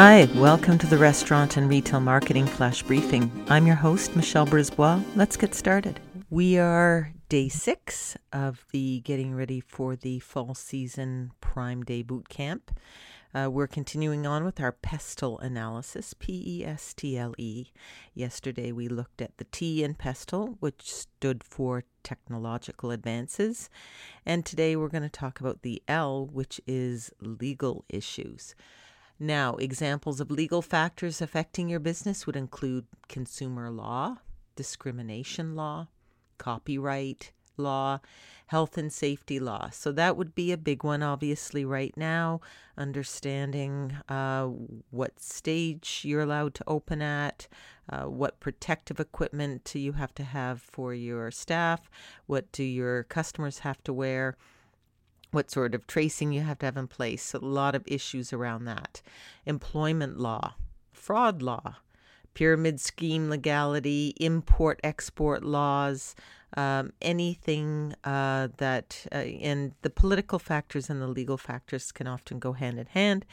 Hi, welcome to the Restaurant and Retail Marketing Flash Briefing. I'm your host, Michelle Brisbois. Let's get started. We are day six of the getting ready for the fall season Prime Day boot camp. Uh, we're continuing on with our PESTLE analysis, P E S T L E. Yesterday we looked at the T in PESTLE, which stood for technological advances. And today we're going to talk about the L, which is legal issues. Now, examples of legal factors affecting your business would include consumer law, discrimination law, copyright law, health and safety law. So that would be a big one, obviously, right now. Understanding uh, what stage you're allowed to open at, uh, what protective equipment you have to have for your staff, what do your customers have to wear what sort of tracing you have to have in place. A lot of issues around that. Employment law, fraud law, pyramid scheme legality, import export laws, um, anything uh, that, uh, and the political factors and the legal factors can often go hand in hand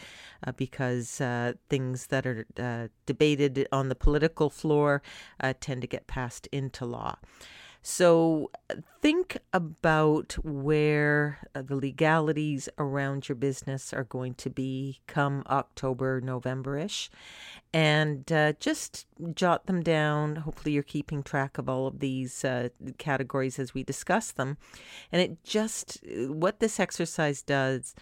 uh, because uh, things that are uh, debated on the political floor uh, tend to get passed into law. So think about where uh, the legalities around your business are going to be come October, November ish, and uh, just jot them down. Hopefully, you're keeping track of all of these uh, categories as we discuss them. And it just, what this exercise does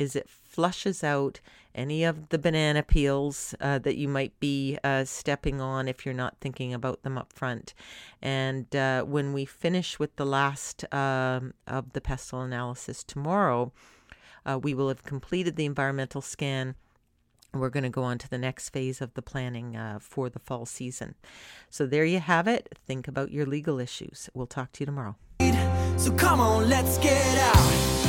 is it flushes out any of the banana peels uh, that you might be uh, stepping on if you're not thinking about them up front. And uh, when we finish with the last um, of the pestle analysis tomorrow, uh, we will have completed the environmental scan. We're going to go on to the next phase of the planning uh, for the fall season. So there you have it. Think about your legal issues. We'll talk to you tomorrow. So come on, let's get out.